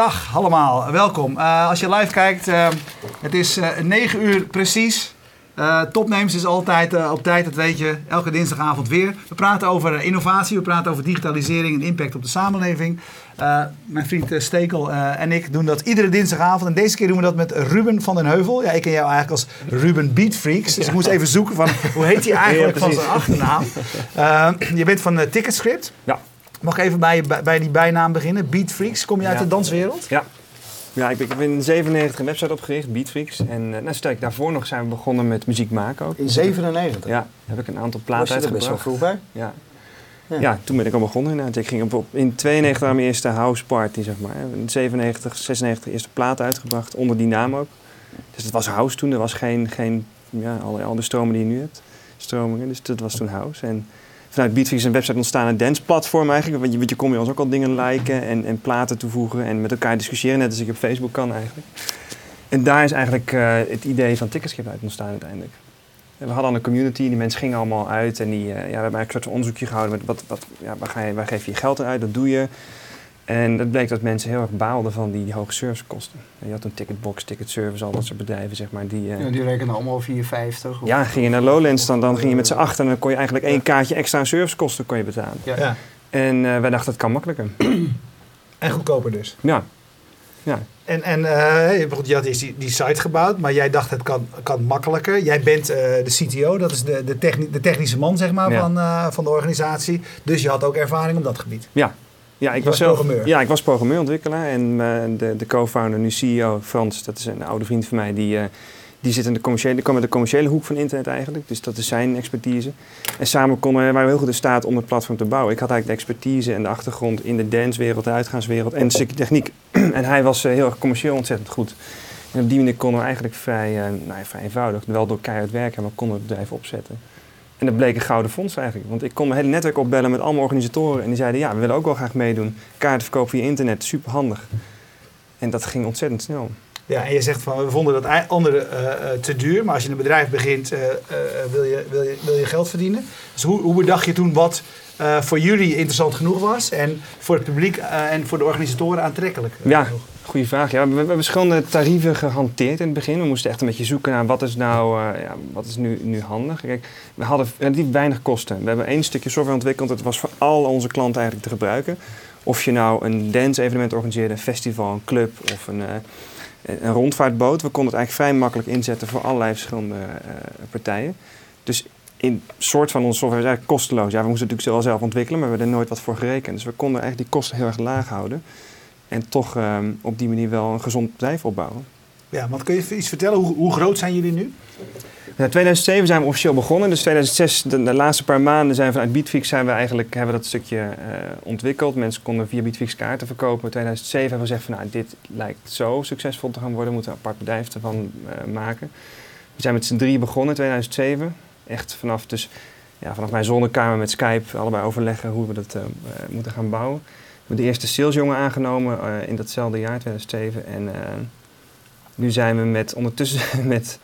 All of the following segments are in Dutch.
Dag allemaal. Welkom. Uh, als je live kijkt, uh, het is uh, 9 uur precies. Topnames is altijd op tijd, dat weet je. Elke dinsdagavond weer. We praten over innovatie, we praten over digitalisering en impact op de samenleving. mijn vriend Stekel en ik doen dat iedere dinsdagavond. En deze keer doen we dat met Ruben van den Heuvel. Ja, ik ken jou eigenlijk als Ruben Beatfreaks. Dus ik moest even zoeken van hoe heet hij eigenlijk van zijn achternaam. je bent van Ticketscript. Ja. Mag ik even bij, bij die bijnaam beginnen? Beatfreaks, kom je uit de danswereld? Ja. Ja, ik, heb in 97 een website opgericht, Beatfreaks. En uh, nou, sterk, daarvoor nog zijn we begonnen met muziek maken ook. In 97? Ja, heb ik een aantal platen uitgebracht. Was je er best wel vroeg bij? Ja. Ja. ja. toen ben ik al begonnen inderdaad. Ik ging op, in 92 aan mijn eerste house party, zeg maar. In 97, 96 eerste plaat uitgebracht, onder die naam ook. Dus het was house toen, er was geen, geen ja, al, al de stromen die je nu hebt, stromingen. Dus dat was toen house. En vanuit Beatfix een website ontstaan, een danceplatform eigenlijk. Want je, want je kon je ons ook al dingen liken en, en platen toevoegen en met elkaar discussiëren, net als ik op Facebook kan eigenlijk. En daar is eigenlijk uh, het idee van Ticketskip uit ontstaan uiteindelijk. En we hadden al een community, die mensen gingen allemaal uit en die, uh, ja, we hebben eigenlijk een soort onderzoekje gehouden met wat, wat, ja, waar, ga je, waar geef je je geld aan uit, dat doe je. En het bleek dat mensen heel erg baalden van die, die hoge servicekosten. Je had een ticketbox, ticketservice, al dat soort bedrijven, zeg maar. Die, uh, ja, die rekenen allemaal 4,50. Ja, ging je naar Lowlands, dan, dan ging je met z'n achter en dan kon je eigenlijk één kaartje extra servicekosten kon je betalen. Ja. ja. En uh, wij dachten, dat kan makkelijker. en goedkoper dus. Ja. ja. En, en uh, je had die, die site gebouwd, maar jij dacht het kan, kan makkelijker. Jij bent de CTO, dat is de, de, techni de technische man zeg maar, van, van de organisatie. Dus je had ook ervaring op dat gebied. Ja, ja, ik was, programmeur. Ja, ik was programmeurontwikkelaar. En uh, de, de co-founder, nu CEO, Frans, dat is een oude vriend van mij, die, uh, die zit in de commerciële, kwam met de commerciële hoek van internet eigenlijk. Dus dat is zijn expertise. En samen konden wij heel goed in staat om het platform te bouwen. Ik had eigenlijk de expertise en de achtergrond in de dancewereld, de uitgaanswereld en de techniek. en hij was uh, heel erg commercieel ontzettend goed. En op die manier konden we eigenlijk vrij, nou, vrij eenvoudig, wel door keihard werken, maar konden we het bedrijf opzetten. En dat bleek een gouden fonds eigenlijk. Want ik kon mijn hele netwerk opbellen met allemaal organisatoren. En die zeiden, ja, we willen ook wel graag meedoen. Kaarten verkopen via internet, super handig. En dat ging ontzettend snel. Ja, en je zegt van, we vonden dat anderen uh, te duur. Maar als je een bedrijf begint, uh, wil, je, wil, je, wil je geld verdienen. Dus hoe, hoe bedacht je toen wat voor jullie interessant genoeg was... en voor het publiek en voor de organisatoren aantrekkelijk Ja, Goeie vraag. Ja, we, hebben verschillende tarieven gehanteerd in het begin. We moesten echt een beetje zoeken naar wat is nou uh, ja, wat is nu, nu handig. Kijk, we hadden relatief weinig kosten. We hebben één stukje software ontwikkeld. Dat was voor al onze klanten eigenlijk te gebruiken. Of je nou een dance-evenement organiseerde, een festival, een club of een, een rondvaartboot. We konden het eigenlijk vrij makkelijk inzetten voor allerlei verschillende partijen. Dus in soort van onze software is eigenlijk kosteloos. Ja, we moesten het natuurlijk zelf ontwikkelen, maar we hebben er nooit wat voor gerekend. Dus we konden eigenlijk die kosten heel erg laag houden. En toch um, op die manier wel een gezond bedrijf opbouwen. Ja, want kun je iets vertellen? Hoe, hoe groot zijn jullie nu? In 2007 zijn we officieel begonnen. Dus 2006, de, de, laatste paar maanden zijn we vanuit Beatfix zijn we eigenlijk, hebben we dat stukje uh, ontwikkeld. Mensen konden via Beatfix kaarten verkopen. In 2007 hebben we gezegd van nou, dit lijkt zo succesvol te gaan worden. We moeten een apart bedrijf ervan uh, maken. We zijn met z'n drie begonnen in 2007. Echt vanaf, dus, ja, vanaf mijn zonnekamer met Skype allebei overleggen hoe we dat uh, moeten gaan bouwen hebben de eerste salesjongen aangenomen uh, in datzelfde jaar, 2007. En nu zijn we met ondertussen met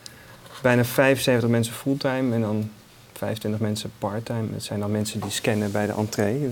bijna 75 mensen fulltime en dan 25 mensen parttime. Het zijn dan mensen die scannen bij de entree.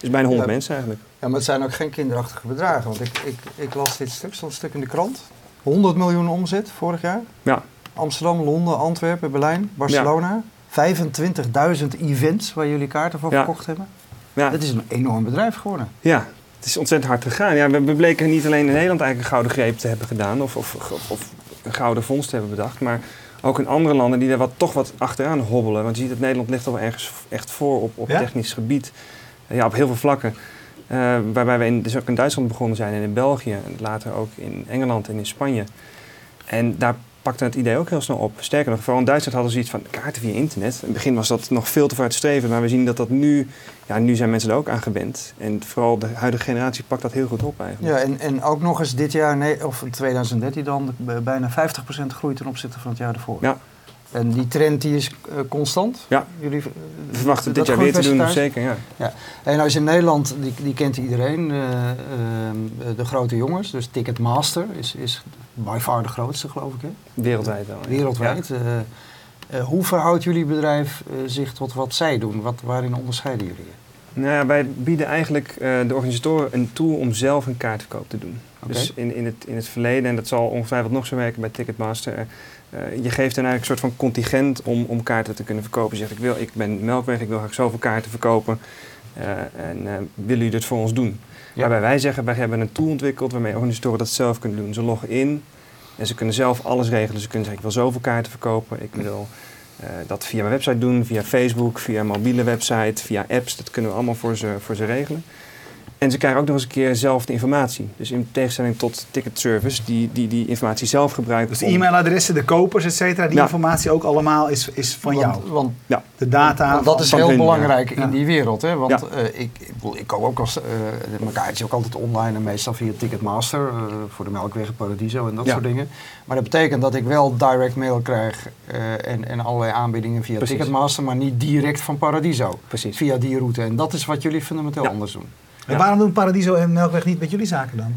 Is bijna 100 ja, mensen eigenlijk. Ja, maar het zijn ook geen kinderachtige bedragen. Want ik, ik, ik las dit stuk, stond een stuk in de krant. 100 miljoen omzet vorig jaar. Ja. Amsterdam, Londen, Antwerpen, Berlijn, Barcelona. Ja. 25.000 events waar jullie kaarten voor ja. verkocht hebben. Ja. Dat is een enorm bedrijf geworden. Ja, het is ontzettend hard gegaan. Ja, we, bleken niet alleen in Nederland eigenlijk een gouden greep te hebben gedaan of, of, of, een gouden fonds te hebben bedacht, maar ook in andere landen die daar wat, toch wat achteraan hobbelen. Want je ziet dat Nederland ligt al wel ergens echt voor op, op ja? technisch gebied. Ja, op heel veel vlakken. Uh, waarbij we in, dus ook in Duitsland begonnen zijn en in België. En later ook in Engeland en in Spanje. En daar pakte het idee ook heel snel op. Sterker nog, vooral in Duitsland hadden ze iets van kaarten via internet. In het begin was dat nog veel te ver te streven, maar we zien dat dat nu, ja, nu zijn mensen er ook aan gewend. En vooral de huidige generatie pakt dat heel goed op eigenlijk. Ja, en, en ook nog eens dit jaar, nee, of 2013 dan, bijna 50% groei ten opzichte van het jaar ervoor. Ja. En die trend die is uh, constant? Ja, Jullie, we verwachten dit jaar weer te doen, zeker. Ja. Ja. En als in Nederland, die, die kent iedereen, uh, uh, de grote jongens. Dus Ticketmaster is, is by far de grootste, geloof ik. Hè? Wereldwijd wel. Wereldwijd. Ja. hoe verhoudt jullie bedrijf zich tot wat zij doen? Wat, waarin onderscheiden jullie je? Nou ja, wij bieden eigenlijk de organisatoren een tool om zelf een kaartverkoop te doen. Dus in, in, het, in het verleden, en dat zal ongetwijfeld nog zo werken bij Ticketmaster, uh, je geeft dan eigenlijk een soort van contingent om, om kaarten te kunnen verkopen. Je zegt, ik, wil, ik ben Melkweg, ik wil graag zoveel kaarten verkopen. Uh, en willen jullie dit voor ons doen? Waarbij wij zeggen, wij hebben een tool ontwikkeld waarmee organisatoren dat zelf kunnen doen. Ze loggen in en ze kunnen zelf alles regelen. Ze kunnen zeggen, ik wil zoveel kaarten verkopen, ik wil dat via mijn website doen, via Facebook, via mobiele website, via apps. Dat kunnen we allemaal voor ze, voor ze regelen. En ze krijgen ook nog eens een keer zelf de informatie. Dus in tegenstelling tot ticket service, die die, die informatie zelf gebruiken. Dus de e-mailadressen, de kopers, et cetera, die informatie ook allemaal is, is van want, jou. Want ja. de data. Want dat is heel belangrijk in die wereld. Hè? Want uh, ik, ik koop ook als. Uh, mijn kaartje ook altijd online en meestal via Ticketmaster. Uh, voor de Melkweg Paradiso en dat soort dingen. Maar dat betekent dat ik wel direct mail krijg en, en allerlei aanbiedingen via Ticketmaster, maar niet direct van Paradiso. Precies. Via die route. En dat is wat jullie fundamenteel anders doen. En waarom doen Paradiso en Melkweg niet met jullie zaken dan?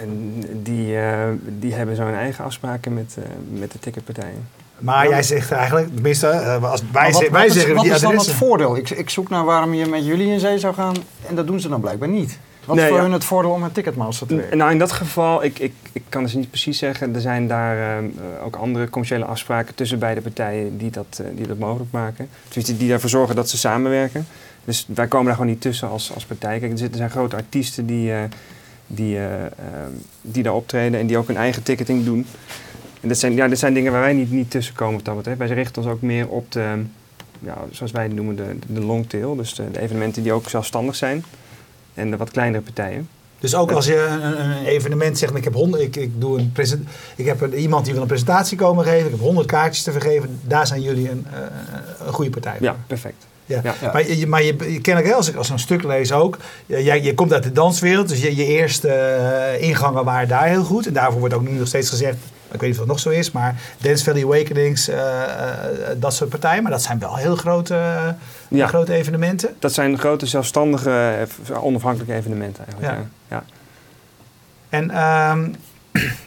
En die, uh, die hebben zo hun eigen afspraken met, uh, met de ticketpartijen. Maar jij zegt eigenlijk, tenminste, uh, als wij, wat, wij wat zeggen... Is, wat is dan het voordeel? Ik, ik, zoek naar waarom je met jullie in zee zou gaan en dat doen ze dan blijkbaar niet. Wat nee, is voor ja. hun het voordeel om met Ticketmaster te werken? Nou, in dat geval, ik, ik, ik kan het niet precies zeggen. Er zijn daar ook andere commerciële afspraken tussen beide partijen die dat, die dat mogelijk maken. Tenminste, die ervoor zorgen dat ze samenwerken. Dus wij komen daar gewoon niet tussen als, als partij. Kijk, er zijn grote artiesten die, uh, die, uh, uh, die daar optreden en die ook hun eigen ticketing doen. En dat zijn, ja, dat zijn dingen waar wij niet, niet tussen komen wat dat betreft. Wij richten ons ook meer op de, ja, zoals wij het noemen, de, de longtail. Dus de, de, evenementen die ook zelfstandig zijn. En de wat kleinere partijen. Dus ook als je een, een evenement zegt, ik heb, honderd, ik, ik, doe een ik heb een, iemand die wil een presentatie komen geven, ik heb honderd kaartjes te vergeven, daar zijn jullie een, een goede partij voor. Ja, perfect. Ja. ja. Maar, je, maar je, je ken als ik als een stuk lees ook. Jij, je komt uit de danswereld, dus je, je eerste uh, ingangen waren daar heel goed. En daarvoor wordt ook nu nog steeds gezegd, ik weet niet of het nog zo is, maar Dance Valley Awakenings, uh, uh, dat soort partijen. Maar dat zijn wel heel grote, ja. grote evenementen. Dat zijn grote zelfstandige, onafhankelijke evenementen eigenlijk. Ja. ja. En um,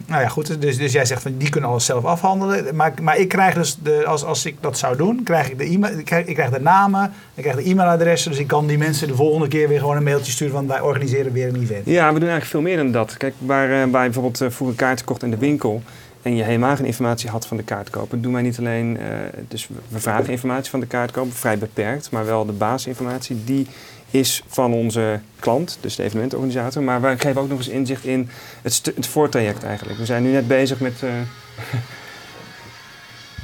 nou ja, goed. Dus, dus jij zegt van die kunnen alles zelf afhandelen. Maar, maar ik krijg dus, de, als, als ik dat zou doen, krijg ik de, e-mail, ik krijg, ik krijg de namen, ik krijg de e-mailadressen. Dus ik kan die mensen de volgende keer weer gewoon een mailtje sturen van wij organiseren weer een event. Ja, we doen eigenlijk veel meer dan dat. Kijk, waar, uh, waar je bijvoorbeeld uh, vroeger kaarten kocht in de winkel en je helemaal geen informatie had van de kaartkoper, doen wij niet alleen, uh, dus we vragen informatie van de kaartkoper, vrij beperkt, maar wel de basisinformatie die is van onze klant, dus de evenementorganisator. Maar wij geven ook nog eens inzicht in het, het voortraject eigenlijk. We zijn nu net bezig met... Uh,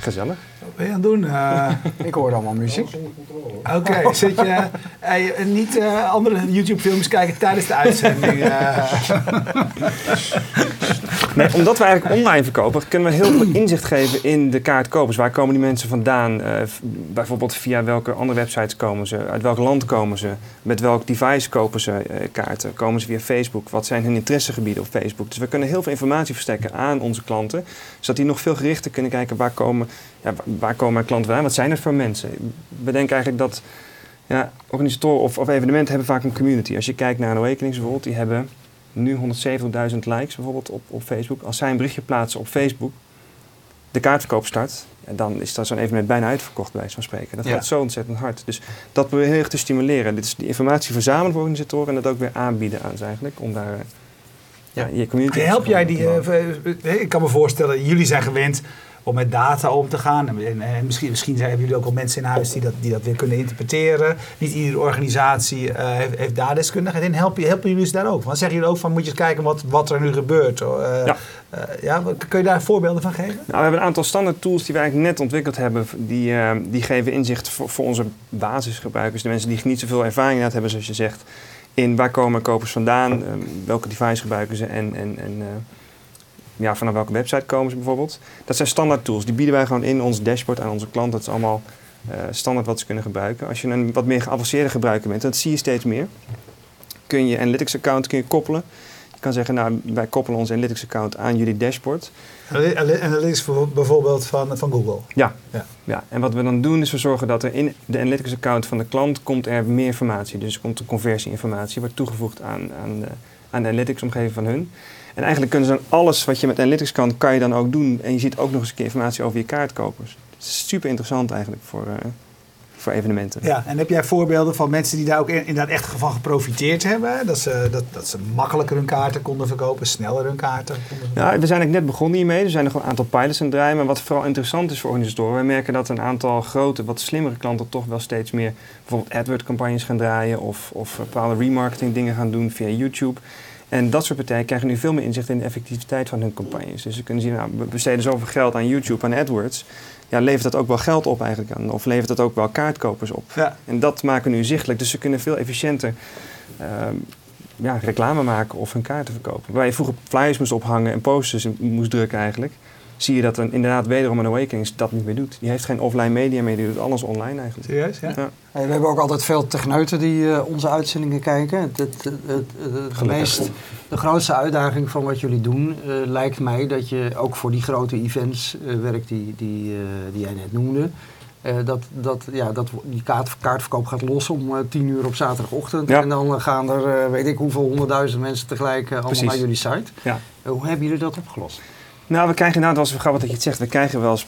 gezellig. Wat ben je aan het doen? Uh, ik hoor allemaal muziek. Oké, okay, zit je uh, niet uh, andere YouTube-films kijken tijdens de uitzending? nee, omdat we eigenlijk online verkopen, kunnen we heel veel inzicht geven in de kaartkopers. Waar komen die mensen vandaan? bijvoorbeeld via welke andere websites komen ze? Uit welk land komen ze? Met welk device kopen ze kaarten? Komen ze via Facebook? Wat zijn hun interessegebieden op Facebook? Dus we kunnen heel veel informatie verstrekken aan onze klanten, zodat die nog veel gerichter kunnen kijken waar komen ja, waar komen mijn klanten vandaan? Wat zijn het voor mensen? We denken eigenlijk dat ja, organisatoren of, of, evenementen hebben vaak een community. Als je kijkt naar een Awakenings bijvoorbeeld, die hebben nu 170.000 likes bijvoorbeeld op, op Facebook. Als zij een berichtje plaatsen op Facebook, de kaartverkoop start, dan is dat zo'n evenement bijna uitverkocht bij van spreken. Dat gaat zo ontzettend hard. Dus dat proberen we heel erg te stimuleren. Dit is die informatie verzamelen voor organisatoren en dat ook weer aanbieden aan ze eigenlijk. Om daar ja. je community Help jij die, uh, ik kan me voorstellen, jullie zijn gewend om met data om te gaan. En, en, misschien, misschien hebben jullie ook al mensen in huis die dat, die dat weer kunnen interpreteren. Niet iedere organisatie uh, heeft, heeft, daar deskundigheid in. Helpen, helpen jullie ze daar ook? Want zeggen jullie ook van moet je eens kijken wat, wat er nu gebeurt? Uh, ja. Uh, ja, kun je daar voorbeelden van geven? Nou, we hebben een aantal standaard tools die we eigenlijk net ontwikkeld hebben. Die, die geven inzicht voor, voor, onze basisgebruikers. De mensen die niet zoveel ervaring hebben, zoals je zegt. In waar komen kopers vandaan? welke device gebruiken ze? En, en, en ja, vanaf welke website komen ze bijvoorbeeld. Dat zijn standaard tools. Die bieden wij gewoon in ons dashboard aan onze klanten. Dat is allemaal uh, standaard wat ze kunnen gebruiken. Als je een wat meer geavanceerde gebruiker bent, dat zie je steeds meer. Kun je Analytics account kun je koppelen. Je kan zeggen, nou, wij koppelen ons Analytics account aan jullie dashboard. Analytics bijvoorbeeld van, van Google? Ja. ja. ja. En wat we dan doen is we zorgen dat er in de Analytics account van de klant komt er meer informatie. Dus komt de conversieinformatie, wordt toegevoegd aan, aan, de, aan de Analytics omgeving van hun. En eigenlijk kunnen ze dan alles wat je met Analytics kan, kan je dan ook doen. En je ziet ook nog eens een keer informatie over je kaartkopers. Het is super interessant eigenlijk voor... Uh... voor evenementen. Ja, en heb jij voorbeelden van mensen die daar ook inderdaad echt van geprofiteerd hebben? Dat ze, dat, dat ze makkelijker hun kaarten konden verkopen, sneller hun kaarten konden verkopen? Ja, we zijn eigenlijk net begonnen hiermee. Er zijn nog een aantal pilots aan het draaien. Maar wat vooral interessant is voor organisatoren, wij merken dat een aantal grote, wat slimmere klanten toch wel steeds meer bijvoorbeeld AdWord-campagnes gaan draaien of, of bepaalde remarketing dingen gaan doen via YouTube. En dat soort partijen krijgen nu veel meer inzicht in de effectiviteit van hun campagnes. Dus ze kunnen zien, nou, we besteden zoveel geld aan YouTube, aan AdWords. Ja, levert dat ook wel geld op eigenlijk aan? Of levert dat ook wel kaartkopers op? Ja. En dat maken we nu zichtelijk. Dus ze kunnen veel efficiënter ehm, ja, reclame maken of hun kaarten verkopen. Waar je vroeger flyers moest ophangen en posters moest drukken eigenlijk zie je dat een, inderdaad wederom een Awakenings dat niet meer doet. Die heeft geen offline media meer, die doet alles online eigenlijk. Serieus, ja? ja. we hebben ook altijd veel techneuten die uh, onze uitzendingen kijken. Het, het, het, het meest, de grootste uitdaging van wat jullie doen uh, lijkt mij dat je ook voor die grote events uh, werkt die, die, die jij net noemde. dat, dat, ja, dat die kaart, kaartverkoop gaat los om tien uur op zaterdagochtend. Ja. En dan gaan er weet ik hoeveel honderdduizend mensen tegelijk allemaal naar jullie site. Ja. hoe hebben jullie dat opgelost? Nou, we krijgen inderdaad, als we grappig dat je het zegt, we krijgen wel eens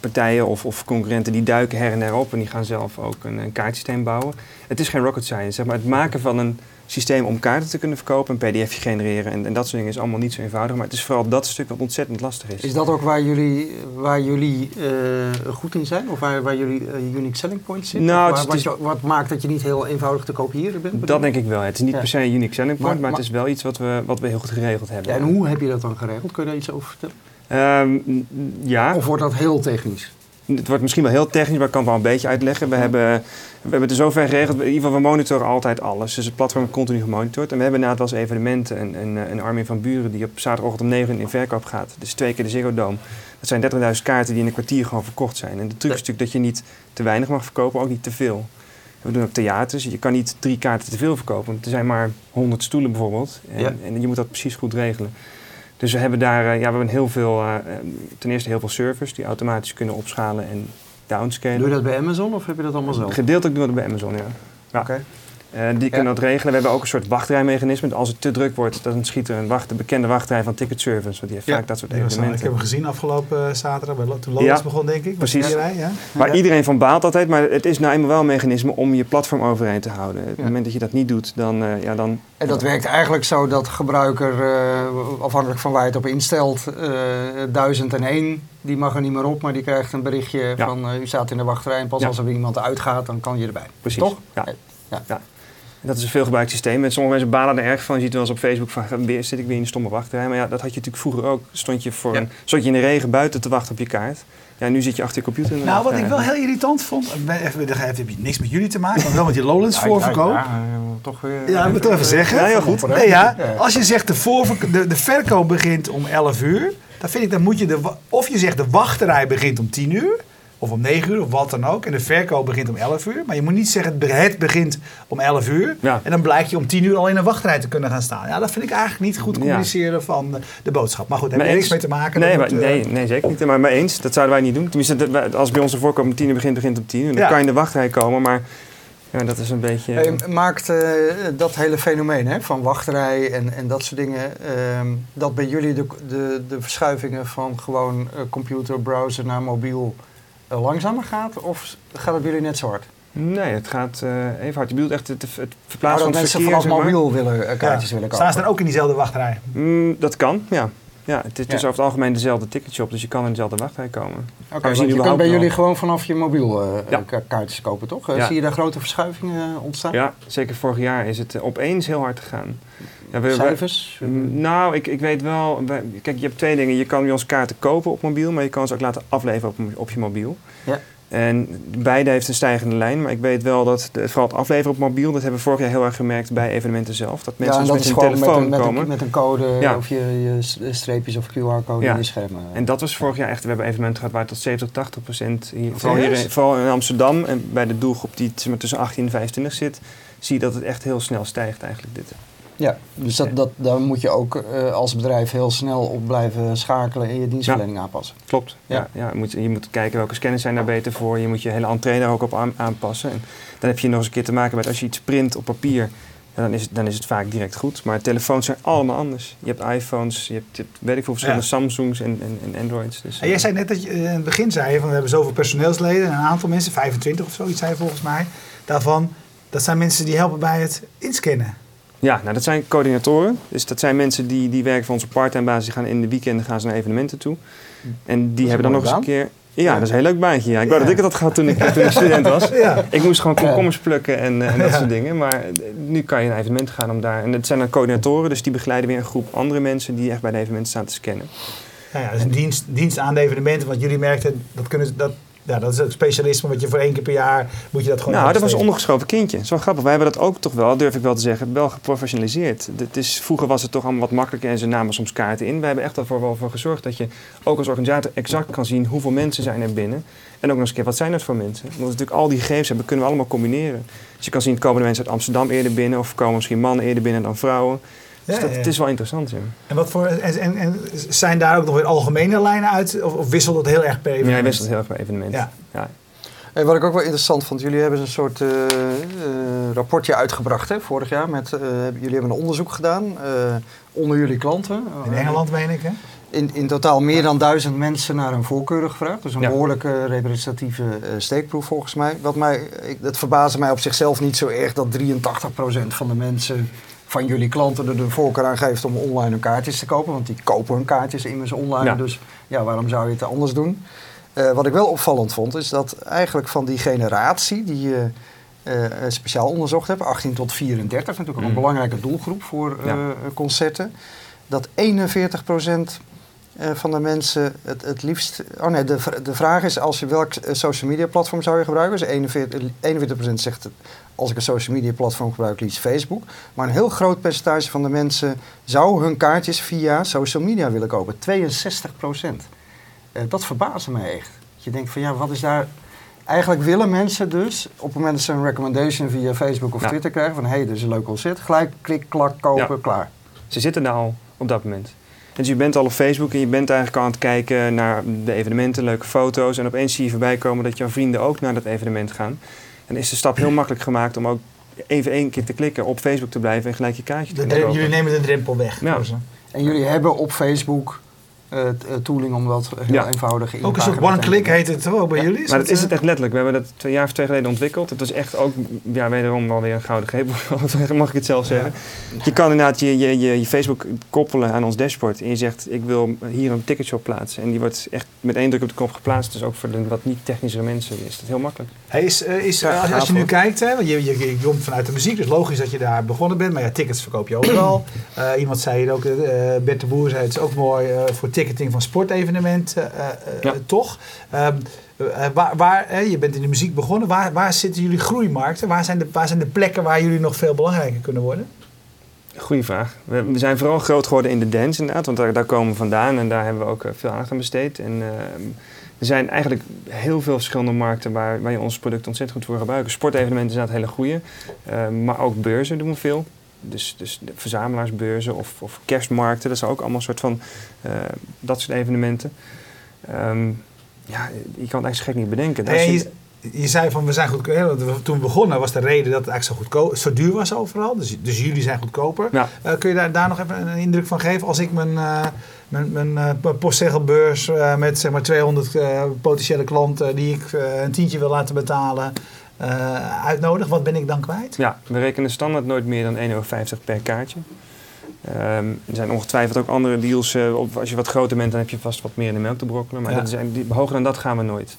partijen of, of, concurrenten die duiken her en her op en die gaan zelf ook een, een kaartsysteem bouwen. Het is geen rocket science, zeg maar. Het maken van een systeem om kaarten te kunnen verkopen, een pdf genereren en, en, dat soort dingen is allemaal niet zo eenvoudig. Maar het is vooral dat stuk wat ontzettend lastig is. Is dat ook waar jullie, waar jullie uh, goed in zijn? Of waar, waar jullie uh, unique selling points zitten? Nou, waar, wat, is, je, wat, maakt dat je niet heel eenvoudig te kopiëren bent? Dat denk ik wel. Het is niet ja. per se een unique selling point, maar, maar, maar, het is wel iets wat we, wat we heel goed geregeld hebben. Ja, en hoe heb je dat dan geregeld? Kun je daar iets over vertellen? Um, ja. Of wordt dat heel technisch? Het wordt misschien wel heel technisch, maar ik kan het wel een beetje uitleggen. We, hebben, we hebben het er zover geregeld. In ieder geval, we monitoren altijd alles. Dus het platform wordt continu gemonitord. En we hebben inderdaad wel eens evenementen. Een, een, een army van buren die op zaterdagochtend om 9 uur in verkoop gaat. Dus twee keer de Ziggo Dome. Dat zijn 30.000 kaarten die in een kwartier gewoon verkocht zijn. En de truc is natuurlijk dat je niet te weinig mag verkopen, ook niet te veel. We doen ook theaters. Je kan niet drie kaarten te veel verkopen. Want er zijn maar 100 stoelen bijvoorbeeld. En, ja. en je moet dat precies goed regelen. Dus we hebben daar ja, we hebben heel veel, uh, ten eerste heel veel servers die automatisch kunnen opschalen en downscalen. Doe je dat bij Amazon of heb je dat allemaal zelf? Gedeeltelijk doen we dat bij Amazon, ja. ja. Oké. Okay. Uh, die kunnen ja. dat regelen. We hebben ook een soort wachtrijmechanisme. Als het te druk wordt, dan schiet er een wacht, de bekende wachtrij van Ticket Service. Want die heeft ja. vaak dat soort evenementen. Ik heb hem gezien afgelopen uh, zaterdag, bij, toen Lotus begon denk ik. Precies. Rij, ja. Waar iedereen van baalt altijd. Maar het is nou eenmaal wel een mechanisme om je platform overeind te houden. Op het moment dat je dat niet doet, dan... Uh, ja, dan en dat werkt eigenlijk zo dat gebruiker, afhankelijk van waar je het op instelt, 1001, die mag er niet meer op. Maar die krijgt een berichtje van u staat in de wachtrij. En pas als er weer iemand uitgaat, dan kan je erbij. Precies. Toch? ja. Dat is een veelgebruikt systeem. En sommige mensen balen er erg van. Je ziet wel eens op Facebook van, weer, zit ik weer in de stomme wachtrij. Maar ja, dat had je natuurlijk vroeger ook. Stond je, voor Ja. een, stond je in de regen buiten te wachten op je kaart. Ja, nu zit je achter je computer. in de Nou, wat ik wel heel irritant vond, even, dat heeft niks met jullie te maken, maar wel met die Lowlands voorverkoop. Ja, ja, toch weer. Ja, ik moet het even zeggen. Ja, heel goed. Nee, ja, als je zegt de, de, de verkoop begint om 11 uur, dan vind ik dan moet je de, of je zegt de wachterij begint om 10 uur, of om 9 uur, of wat dan ook, en de verkoop begint om 11 uur. Maar je moet niet zeggen het be- het begint om 11 uur, Ja. en dan blijkt je om 10 uur al in een wachtrij te kunnen gaan staan. Ja, dat vind ik eigenlijk niet goed Ja. communiceren van de, de boodschap. Maar goed, daar er niks mee te maken. Nee, Dat maar, moet, eh, nee, nee, zeker niet. Maar, maar eens, dat zouden wij niet doen. Tenminste, dat als bij ons de voorkoop om tien uur begint, begint om tien uur. Dan Ja. kan je in de wachtrij komen, maar ja, dat is een beetje... Hey, maakt eh, dat hele fenomeen hè, van wachtrij en, en dat soort dingen, ehm, dat bij jullie de, de, de verschuivingen van gewoon eh, computer, browser naar mobiel langzamer gaat? Of gaat het bij jullie net zo hard? Nee, het gaat eh, even hard. Je bedoelt echt het, het Nou, verplaatsen van het mensen verkeer, vanaf zeg maar. mobiel willen, eh, kaartjes ja. willen kopen. Staan ze dan ook in diezelfde wachtrij? Mm, dat kan, ja. Ja, het is dus Ja. over het algemeen dezelfde ticketshop, dus je kan in dezelfde wachtrij komen. Oké, Maar je kunt überhaupt bij jullie gewoon vanaf je mobiel eh, Ja. kaartjes kopen, toch? Eh, Ja. Zie je daar grote verschuivingen ontstaan? Ja, zeker vorig jaar is het eh, opeens heel hard gegaan. Ja, we- we- Cijfers? Mm, Nou, ik, ik weet wel. wij- Kijk, je hebt twee dingen. Je kan bij ons kaarten kopen op mobiel, maar je kan ze ook laten afleveren op, op je mobiel. Ja. En beide heeft een stijgende lijn, maar ik weet wel dat de, vooral het afleveren op mobiel, dat hebben we vorig jaar heel erg gemerkt bij evenementen zelf. Dat mensen ja, dat met hun gewoon met telefoon een, met, komen. een, met een code Ja. of je, je streepjes of QR-code Ja. in je schermen. En dat was vorig jaar echt, we hebben evenementen gehad waar tot 70, 80 procent, hier, vooral, hier, in- vooral in Amsterdam en bij de doelgroep die tussen 18 en 25 zit, zie je dat het echt heel snel stijgt eigenlijk dit. Ja, dus dat, dat, daar moet je ook eh, als bedrijf heel snel op blijven schakelen en je dienstverlening aanpassen. Klopt. Ja. Ja. Ja, je, moet, je moet kijken welke scanners zijn daar beter voor. Je moet je hele entree daar ook op aan- aanpassen. En dan heb je nog eens een keer te maken met als je iets print op papier. dan, is het, dan is het vaak direct goed. Maar telefoons zijn allemaal anders. Je hebt iPhones, je hebt, je hebt weet ik veel verschillende Samsungs en, en, en Androids. Dus, en jij zei net dat je in het begin zei van we hebben zoveel personeelsleden. En een aantal mensen, 25 of zoiets zei je volgens mij. Daarvan, dat zijn mensen die helpen bij het inscannen. Ja, nou dat zijn coördinatoren. Dus dat zijn mensen die, die werken voor onze part-time basis. Die gaan in de weekenden gaan ze naar evenementen toe. En die hebben dan nog eens een keer... Ja, dat is een heel leuk baantje. Ja. Ik wou dat ik het had gehad toen ik, toen ik student was. Ja. Ik moest gewoon komkommers plukken en, en dat soort dingen. Maar eh, nu kan je naar evenement gaan om daar... En het zijn dan coördinatoren, dus die begeleiden weer een groep andere mensen... die echt bij de evenementen staan te scannen. Ja, ja, dus een dienst, dienst aan de evenementen. Want jullie merkten, dat, kunnen, dat, ja, dat is het specialisme wat je voor één keer per jaar moet je dat gewoon. Nou, dat was een ondergeschoven kindje. Zo grappig. Wij hebben dat ook toch wel, durf ik wel te zeggen, wel geprofessionaliseerd. Het is, vroeger was het toch allemaal wat makkelijker en ze namen soms kaarten in. Wij hebben echt ervoor wel voor gezorgd dat je ook als organisator exact kan zien hoeveel mensen zijn er binnen. En ook nog eens een keer, wat zijn dat voor mensen? Omdat we natuurlijk al die gegevens hebben, kunnen we allemaal combineren. Dus je kan zien, komen de mensen uit Amsterdam eerder binnen of komen misschien mannen eerder binnen dan vrouwen. Dus dat, het is wel interessant, ja. En, wat voor, en, en, en, zijn daar ook nog weer algemene lijnen uit? Of, of wisselt dat heel erg per evenement? Ja, wisselt heel erg per evenement. Ja. ja. Hey, wat ik ook wel interessant vond, jullie hebben een soort uh, uh, rapportje uitgebracht hè, vorig jaar. Met, uh, jullie hebben een onderzoek gedaan onder jullie klanten. In Engeland, meen ik, hè? In, in totaal meer dan duizend mensen naar hun voorkeuren gevraagd. Dus een ja. behoorlijke representatieve steekproef volgens mij. Wat mij, ik, het verbaasde mij op zichzelf niet zo erg dat 83% van de mensen van jullie klanten er de voorkeur aan geeft om online hun kaartjes te kopen. Want die kopen hun kaartjes immers online. Dus ja, waarom zou je het anders doen? Uh, wat ik wel opvallend vond, is dat eigenlijk van die generatie die je uh, speciaal onderzocht hebt, 18 tot 34, natuurlijk een belangrijke doelgroep voor ja. concerten, dat 41 procent van de mensen het, het liefst. Oh nee, de, de vraag is: als je welk social media platform zou je gebruiken? Dus 41, 41% zegt als ik een social media platform gebruik, liefst Facebook. Maar een heel groot percentage van de mensen zou hun kaartjes via social media willen kopen. 62 procent. Uh, dat verbaasde mij echt. Je denkt van ja, wat is daar... Eigenlijk willen mensen dus, op het moment dat ze een recommendation via Facebook of ja. Twitter krijgen... van hé, hey, dit is een leuk concert, gelijk klik, klak, kopen, ja. klaar. Ze zitten al op dat moment. Dus je bent al op Facebook en je bent eigenlijk aan het kijken naar de evenementen, leuke foto's... en opeens zie je voorbij komen dat jouw vrienden ook naar dat evenement gaan... En is de stap heel makkelijk gemaakt om ook even één keer te klikken op Facebook te blijven en gelijk je kaartje te kopen. Jullie nemen de drempel weg. Ja. En jullie hebben op Facebook tooling om dat heel ja. eenvoudig in Ook een soort one-click heet het ook bij jullie? Maar dat is het echt letterlijk. We hebben dat twee jaar of twee geleden ontwikkeld. Het was echt ook, ja, wederom wel weer een gouden greep, mag ik het zelf zeggen. Ja. Je kan inderdaad je, je, je, je, Facebook koppelen aan ons dashboard. En je zegt, ik wil hier een ticketshop plaatsen. En die wordt echt met één druk op de kop geplaatst. Dus ook voor de wat niet technischere mensen is dat heel makkelijk. Hey, is, als, als, je nu kijkt, hè, want je, je, je, komt vanuit de muziek. Dus logisch dat je daar begonnen bent. Maar ja, tickets verkoop je overal. uh, iemand zei het ook, uh, Bert de Boer zei het is ook mooi voor ticketing van sport evenement, uh, ja. toch? Um, waar, waar je bent in de muziek begonnen. Waar, waar zitten jullie groeimarkten? Waar zijn, de, waar zijn de plekken waar jullie nog veel belangrijker kunnen worden? Goeie vraag. We, we zijn vooral groot geworden in de dance inderdaad, want daar, daar komen we vandaan en daar hebben we ook veel aandacht aan besteed. En, uh, er zijn eigenlijk heel veel verschillende markten waar, waar je ons product ontzettend goed voor gebruiken. Sportevenementen zijn dat hele goede, uh, maar ook beurzen doen we veel dus, dus de verzamelaarsbeurzen of, of kerstmarkten, dat zijn ook allemaal een soort van uh, dat soort evenementen. Um, ja, je kan het eigenlijk gek niet bedenken. Nee, je, je, zei van we zijn goedkoper. Toen we begonnen was de reden dat het eigenlijk zo, goedkoop, zo duur was overal. Dus, dus jullie zijn goedkoper. Ja. Uh, kun je daar, daar nog even een indruk van geven? Als ik mijn, uh, mijn, mijn postzegelbeurs met zeg maar 200 potentiële klanten die ik een tientje wil laten betalen uh, uitnodig, wat ben ik dan kwijt? Ja, we rekenen standaard nooit meer dan 1,50 euro per kaartje. Um, er zijn ongetwijfeld ook andere deals. Uh, op, als je wat groter bent, dan heb je vast wat meer in de melk te brokkelen. Maar ja. dat zijn, die, hoger dan dat gaan we nooit.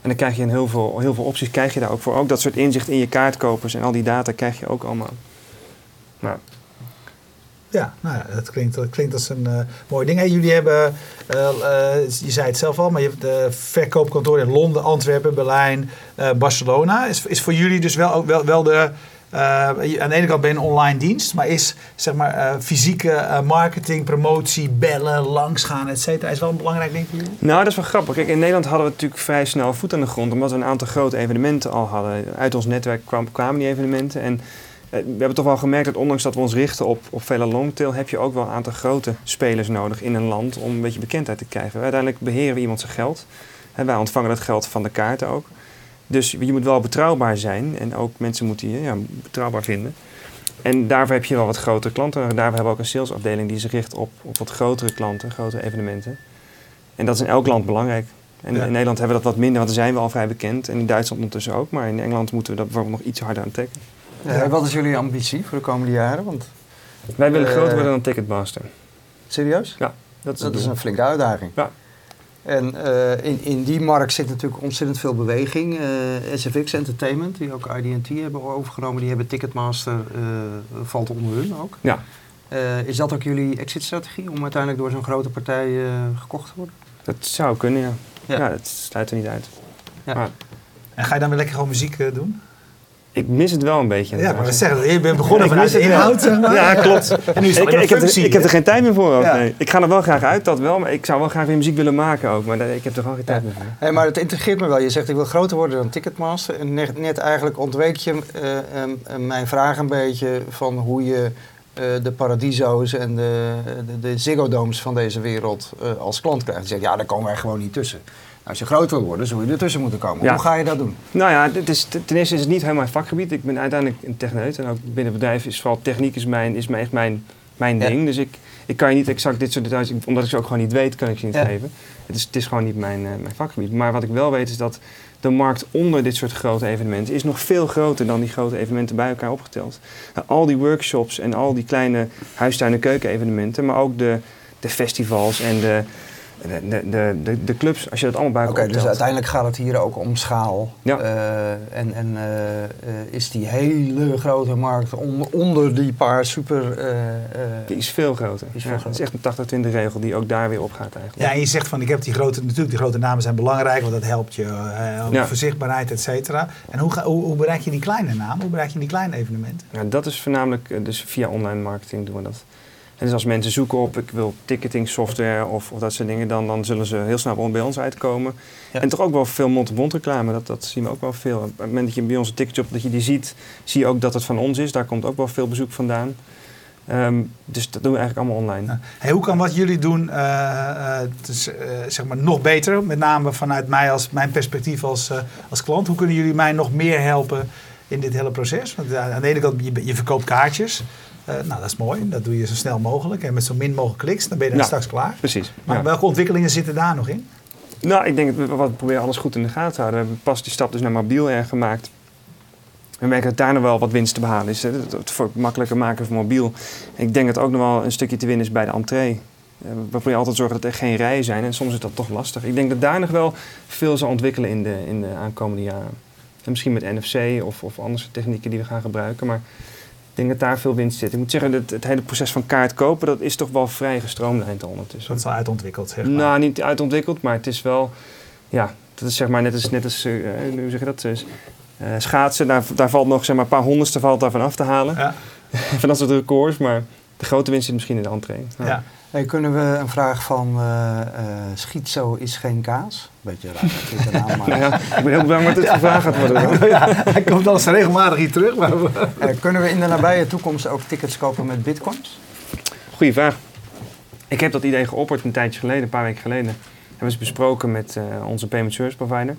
En dan krijg je een heel veel, heel veel opties krijg je daar ook voor. Ook dat soort inzicht in je kaartkopers en al die data krijg je ook allemaal. Nou, ja, nou ja, dat klinkt, dat klinkt als een uh, mooi ding. Jullie hebben, uh, uh, je zei het zelf al, maar je hebt de verkoopkantoor in Londen, Antwerpen, Berlijn, Barcelona. Is, is voor jullie dus wel, wel, wel de... aan de ene kant ben je een online dienst, maar is zeg maar fysieke marketing, promotie, bellen, langsgaan, et cetera, is wel een belangrijk ding voor jullie? Nou, dat is wel grappig. Kijk, in Nederland hadden we natuurlijk vrij snel voet aan de grond, omdat we een aantal grote evenementen al hadden. Uit ons netwerk kwamen die evenementen en eh, we hebben toch wel gemerkt dat ondanks dat we ons richten op, op vele longtail, heb je ook wel een aantal grote spelers nodig in een land om een beetje bekendheid te krijgen. Uiteindelijk beheren we iemand zijn geld. En wij ontvangen dat geld van de kaarten ook. Dus je moet wel betrouwbaar zijn en ook mensen moeten je ja, betrouwbaar vinden. En daarvoor heb je wel wat grotere klanten. Daarvoor hebben we ook een salesafdeling die zich richt op, op wat grotere klanten, grotere evenementen. En dat is in elk land belangrijk. En Ja. in Nederland hebben we dat wat minder, want daar zijn we al vrij bekend. En in Duitsland ondertussen ook. Maar in Engeland moeten we dat bijvoorbeeld nog iets harder aan trekken. Ja, Wat is jullie ambitie voor de komende jaren? Want, Wij willen Eh, groter worden dan Ticketmaster. serieus? Ja, dat is, Dat is een flinke uitdaging. Ja. En eh, in, in die markt zit natuurlijk ontzettend veel beweging. Eh, SFX Entertainment, die ook ID&T hebben overgenomen, die hebben Ticketmaster, eh, valt onder hun ook. Ja, Eh, is dat ook jullie exit-strategie om uiteindelijk door zo'n grote partij eh, gekocht te worden? dat zou kunnen, ja. Ja. Ja, dat sluit er niet uit. Ja. Maar En ga je dan weer lekker gewoon muziek eh, doen? Ik mis het wel een beetje. Ja, maar zeggen, je bent begonnen vanuit de inhoud. Ja, klopt. En nu is het ik, heb er, ik heb er geen tijd meer voor ook. Ja. Nee. Ik ga er wel graag uit, dat wel. Maar ik zou wel graag weer muziek willen maken ook. Maar ik heb er gewoon geen tijd meer voor. Hey, maar het integreert me wel. Je zegt ik wil groter worden dan Ticketmaster. En net, net eigenlijk ontweek je eh, mijn vraag een beetje van hoe je eh, de Paradiso's en de, de, de Ziggo Domes van deze wereld eh, als klant krijgt. Je zegt ja, daar komen wij gewoon niet tussen. Nou, als je groot wil worden, zul je ertussen moeten komen. Ja. Hoe ga je dat doen? Nou ja, dit is, ten eerste is het niet helemaal mijn vakgebied. Ik ben uiteindelijk een techneut. En ook binnen het bedrijf is vooral techniek is mijn, is mijn, echt mijn, mijn Ja. ding. Dus ik, ik kan je niet exact dit soort details, omdat ik ze ook gewoon niet weet, kan ik ze niet Ja. geven. Het is, het is gewoon niet mijn, eh, mijn vakgebied. Maar wat ik wel weet is dat de markt onder dit soort grote evenementen is nog veel groter dan die grote evenementen bij elkaar opgeteld. Al die workshops en al die kleine huistuin- en keukenevenementen, maar ook de, de festivals en de, de, de, de, de, de clubs, als je dat allemaal bij Oké, elkaar dus optelt. uiteindelijk gaat het hier ook om schaal. Ja. Eh, en en eh, is die hele grote markt onder, onder die paar super... eh, eh, Die is veel groter. Is veel Ja, groter. Het is echt een 80-20 regel die ook daar weer opgaat eigenlijk. Ja, en je zegt van, ik heb die grote, natuurlijk die grote namen zijn belangrijk, want dat helpt je, Ja. voor zichtbaarheid, et cetera. En hoe, ga, hoe, hoe bereik je die kleine namen? Hoe bereik je die kleine evenementen? Ja, dat is voornamelijk dus via online marketing doen we dat. En dus als mensen zoeken op ik wil ticketing software of, of dat soort dingen, dan, dan zullen ze heel snel bij ons uitkomen. Ja. En toch ook wel veel mond-to-mond reclame, dat, dat zien we ook wel veel. Op het moment dat je bij ons een ticketje op dat je die ziet, zie je ook dat het van ons is. Daar komt ook wel veel bezoek vandaan. Ehm, dus dat doen we eigenlijk allemaal online. Ja. Hey, hoe kan wat jullie doen eh, eh, dus, eh, zeg maar nog beter? Met name vanuit mij als, mijn perspectief als, als klant. Hoe kunnen jullie mij nog meer helpen in dit hele proces? Want aan de ene kant, je, je verkoopt kaartjes. Eh, nou, dat is mooi. Dat doe je zo snel mogelijk. En met zo min mogelijk kliks, dan ben je dan Ja. straks klaar. Precies. Maar ja. welke ontwikkelingen zitten daar nog in? Nou, ik denk dat we, proberen alles goed in de gaten te houden. We hebben pas die stap dus naar mobiel erg gemaakt. We merken dat daar nog wel wat winst te behalen is. hè. Het, voor makkelijker maken van mobiel. Ik denk dat ook nog wel een stukje te winnen is bij de entree. Eh, We proberen altijd te zorgen dat er geen rijen zijn en soms is dat toch lastig. Ik denk dat daar nog wel veel zal ontwikkelen in de, in de aankomende jaren. En misschien met NFC of, of andere technieken die we gaan gebruiken. Maar denk dat daar veel winst zit. Ik moet zeggen, dat het hele proces van kaart kopen, dat is toch wel vrij gestroomlijnd al ondertussen. Dat is al uitontwikkeld, zeg maar. Nou, niet uitontwikkeld, maar het is wel... Ja, dat is zeg maar net als, net als eh, hoe zeg je dat? eh, eh, schaatsen, daar, daar valt nog zeg maar, een paar honderdste valt daarvan af te halen. Ja, van dat soort records, maar de grote winst zit misschien in de entree. Ja. ja. Hey, kunnen we een vraag van eh eh Schietzo is geen kaas? Beetje raar, ik de naam maar. Nou ja, ik ben heel bang dat dit gevraagd gaat worden. ja, hij komt al regelmatig hier terug. Maar Eh, kunnen we in de nabije toekomst ook tickets kopen met bitcoins? Goeie vraag. Ik heb dat idee geopperd een tijdje geleden, een paar weken geleden. Hebben ze besproken met onze payment service provider.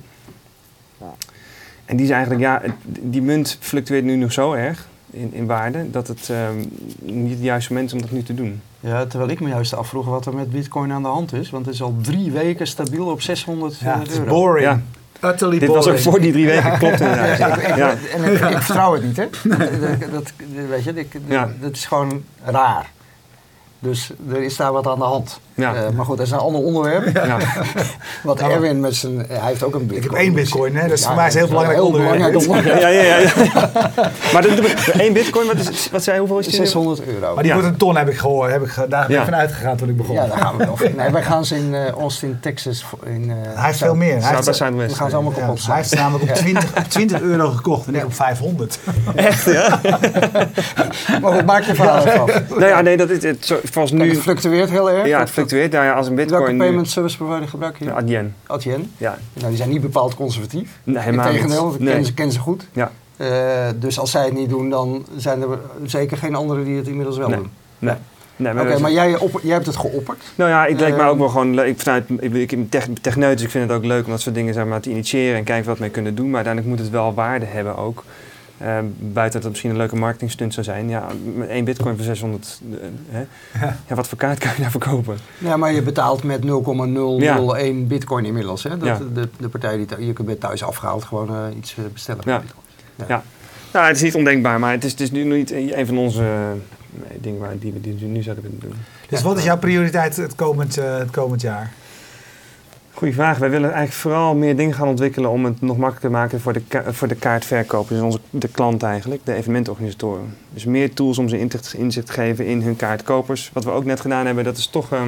En die zei eigenlijk, ja, die munt fluctueert nu nog zo erg in, in waarde... dat het ehm, niet het juiste moment is om dat nu te doen. Ja, terwijl ik me juist afvroeg wat er met bitcoin aan de hand is. Want het is al drie weken stabiel op 600 ja, het is euro. boring. Ja. Utterly Dit boring. was ook voor die drie weken, klopt inderdaad. Ja, Ja. ik, ik- Ja. En ik, ik vertrouw het niet, hè? Dat, dat, weet je, ik, Ja. dat is gewoon raar. Dus er is daar wat aan de hand. Ja. Eh, maar goed, dat is een ander onderwerp. Ja. Wat Nou, Erwin met zijn... Hij heeft ook een bitcoin. Ik heb één bitcoin, hè? Dus Ja, voor mij is het een heel belangrijk onderwerp. belangrijk onderwerp. Ja, ja, ja, ja. Maar dat één bitcoin, wat, is, wat zei je, hoeveel is die? 600 euro. Maar die Ja. wordt een ton, heb ik gehoord. Heb ik, daar ben ik Ja. van uitgegaan toen ik begon. Ja, daar gaan we nog. Nee, wij gaan ze in eh, Austin, Texas. In, eh, Hij heeft veel meer. Hij heeft, Southwest. We gaan ze allemaal ja, kapot hij heeft ze namelijk op 20, op 20 euro gekocht en ik op 500. Maar wat maak je verhaal van? Nou ja, nee, dat is het, Kijk, nu... het fluctueert heel erg. Ja, het fluctueert. Nou ja, als een Welke bitcoin nu... payment service provider gebruik je? Ja, Adyen. Adyen. Ja, Nou, die zijn niet bepaald conservatief. nee, helemaal niet. Integendeel, ik Nee. ken ze, goed. Ja, Eh, dus als zij het niet doen, dan zijn er zeker geen anderen die het inmiddels wel Nee. doen. nee. nee Oké, maar maar jij, op, jij hebt het geopperd. Nou ja, het lijkt mij Ehm, ook wel gewoon. Ik, vanuit, ik, ik ben tech, techneut, dus ik vind het ook leuk om dat soort dingen zeg maar, te initiëren en kijken wat we mee kunnen doen. Maar uiteindelijk moet het wel waarde hebben ook. Uh, buiten dat het misschien een leuke marketingstunt zou zijn. Ja, met één bitcoin voor 600. Uh, hè? Ja. ja. wat voor kaart kan je daar verkopen? Ja, maar je betaalt met 0,001 bitcoin inmiddels. Hè? Dat, ja. de, de partij die je kunt thuis afgehaald gewoon uh, iets bestellen. Ja. ja. Ja. Nou, het is niet ondenkbaar, maar het is, het is nu niet een van onze dingen waar, die we die nu zouden willen doen. Dus wat is jouw prioriteit het komend, het komend jaar? Goeie vraag. Wij willen eigenlijk vooral meer dingen gaan ontwikkelen om het nog makkelijker te maken voor de, voor de kaartverkopers, dus onze, de klant eigenlijk, de evenementorganisatoren. Dus meer tools om ze inzicht, te geven in hun kaartkopers. Wat we ook net gedaan hebben, dat is toch, uh,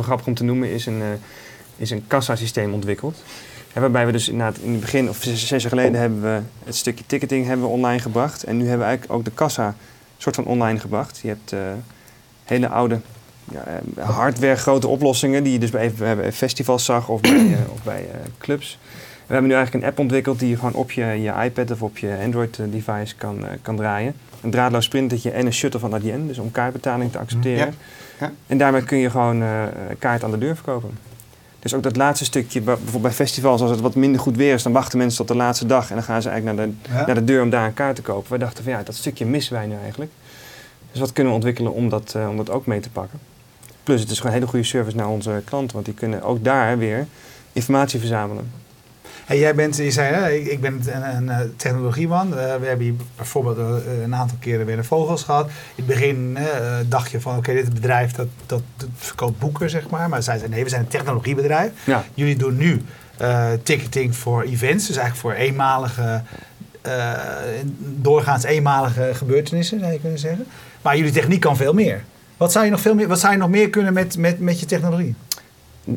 grappig om te noemen, is een, uh, is een kassasysteem ontwikkeld. Waarbij we dus inderdaad in het begin, of zes, jaar geleden, hebben we het stukje ticketing hebben we online gebracht. En nu hebben we eigenlijk ook de kassa soort van online gebracht. Je hebt uh, hele oude ja, eh, hardware grote oplossingen die je dus bij, bij festivals zag of bij, uh, of bij uh, clubs. We hebben nu eigenlijk een app ontwikkeld die je gewoon op je, je iPad of op je Android-device kan, kan draaien. Een draadloos printertje en een shuttle van Adyen, dus om kaartbetaling te accepteren. Ja. Ja. En daarmee kun je gewoon kaart aan de deur verkopen. Dus ook dat laatste stukje, bijvoorbeeld bij festivals, als het wat minder goed weer is, dan wachten mensen tot de laatste dag en dan gaan ze eigenlijk naar de, naar de deur om daar een kaart te kopen. We dachten van ja, dat stukje missen wij nu eigenlijk. Dus wat kunnen we ontwikkelen om dat, om dat ook mee te pakken? Plus het is gewoon een hele goede service naar onze klanten, want die kunnen ook daar weer informatie verzamelen. Hey, jij bent, je zei, hè, ik, ben een, een, technologieman. Uh, we hebben hier bijvoorbeeld een aantal keren weer de vogels gehad. In het begin uh, dacht je van, oké, dit bedrijf dat, dat, dat, verkoopt boeken, zeg maar. Maar zij zeiden, nee, we zijn een technologiebedrijf. Ja. Jullie doen nu ticketing voor events, dus eigenlijk voor eenmalige, doorgaans eenmalige gebeurtenissen, zou je kunnen zeggen. Maar jullie techniek kan veel meer. Wat zou je nog, veel meer, wat zou je nog meer kunnen met, met, met je technologie?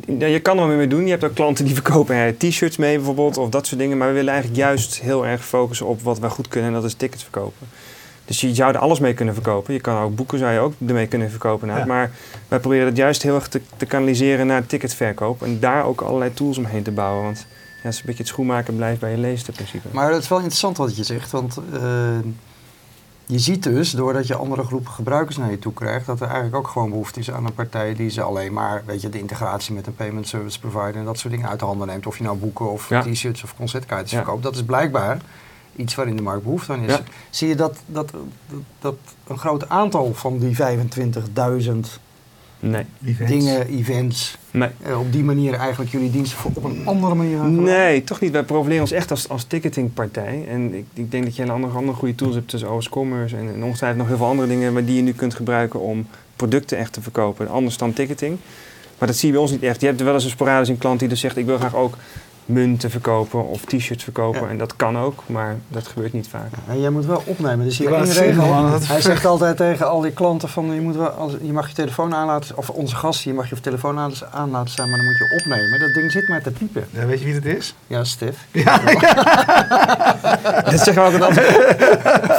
Ja, je kan er wel mee doen. Je hebt ook klanten die verkopen t-shirts mee bijvoorbeeld of dat soort dingen. Maar we willen eigenlijk juist heel erg focussen op wat wij goed kunnen en dat is tickets verkopen. Dus je zou er alles mee kunnen verkopen. Je kan ook boeken zou je ook ermee kunnen verkopen. Ja. Maar wij proberen het juist heel erg te, te kanaliseren naar ticketverkoop. En daar ook allerlei tools omheen te bouwen. Want ja, het is een beetje het schoenmaken blijft bij je leest in principe. Maar dat is wel interessant wat je zegt. Want uh, je ziet dus, doordat je andere groepen gebruikers naar je toe krijgt, dat er eigenlijk ook gewoon behoefte is aan een partij die ze alleen maar, weet je, de integratie met een payment service provider en dat soort dingen uit de handen neemt. Of je nou boeken of t-shirts of concertkaartjes verkoopt. Dat is blijkbaar iets waarin de markt behoefte aan is. Zie je dat, dat, dat, dat, een groot aantal van die 25.000 Nee. Dingen, events. Nee. Uh, op die manier eigenlijk jullie diensten op een andere manier gaan Nee, toch niet. Wij profileren ons echt als, als ticketingpartij. En ik, ik denk dat je een andere, andere goede tools hebt tussen OS Commerce en, en ongetwijfeld nog heel veel andere dingen die je nu kunt gebruiken om producten echt te verkopen. Anders dan ticketing. Maar dat zie je bij ons niet echt. Je hebt wel eens een sporadisch een klant die dus zegt ik wil graag ook munten verkopen of t-shirts verkopen. En dat kan ook, maar dat gebeurt niet vaak. en jij moet wel opnemen. Dus hier één regel. Hij zegt altijd tegen al die klanten van je, moet wel, als, je mag je telefoon aanlaten, of onze gasten, je mag je telefoon aan laten staan, maar dan moet je opnemen. Dat ding zit maar te piepen. Ja, weet je wie het is? Ja, Stef. Ja, dat zeggen we altijd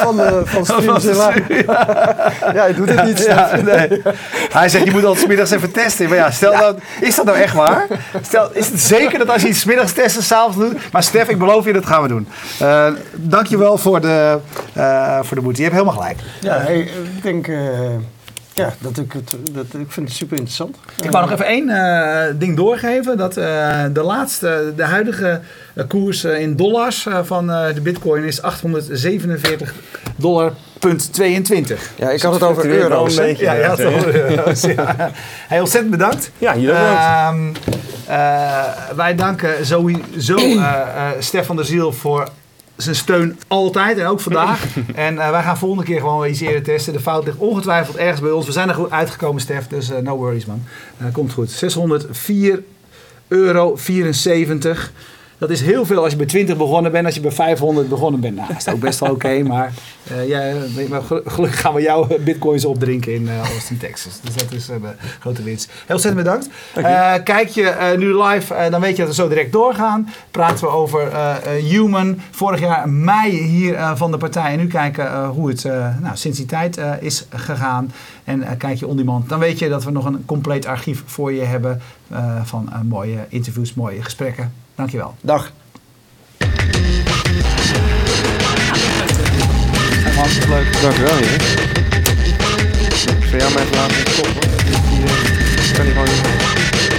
van, de, van streams Ja, hij doet het niet. Ja, nee. Hij zegt, je moet altijd smiddags even testen. Maar ja, stel nou, is dat nou echt waar? Stel, is het zeker dat als je iets smiddags testen s'avonds doen. Maar Stef, ik beloof je, dat gaan we doen. Uh, dankjewel voor de, uh, voor de moeite. Je hebt helemaal gelijk. Ja, ik denk... Ja, dat ik, het, dat, ik vind het super interessant. Ik wou nog even één uh, ding doorgeven. Dat uh, de laatste, de huidige koers in dollars van de bitcoin is 847 dollar. Punt 22. Ja, ik had het over euro's. Een beetje, ja, ja, euro's. ja. Hey, ontzettend bedankt. Ja, jullie uh, uh, Wij danken sowieso uh, Stefan de Ziel voor zijn steun altijd en ook vandaag. en wij gaan volgende keer gewoon iets eerder testen. De fout ligt ongetwijfeld ergens bij ons. We zijn er goed uitgekomen, Stef, dus no worries man. komt goed. 604 euro 74. Dat is heel veel als je bij 20 begonnen bent, als je bij 500 begonnen bent. Nou, dat is ook best wel oké, maar, uh, ja, gelukkig gaan we jouw bitcoins opdrinken in uh, Austin, Texas. Dus dat is een uh, grote winst. Heel ontzettend bedankt. kijk je nu live, dan weet je dat we zo direct doorgaan. Praten we over Human. Vorig jaar mei hier van de partij. En nu kijken hoe het nou, sinds die tijd is gegaan. En kijk je on demand, dan weet je dat we nog een compleet archief voor je hebben van mooie interviews, mooie gesprekken. Dankjewel. Dag. Hartstikke leuk. Dankjewel, heer. Ik zou jou maar even laten stoppen. Ik kan niet gewoon...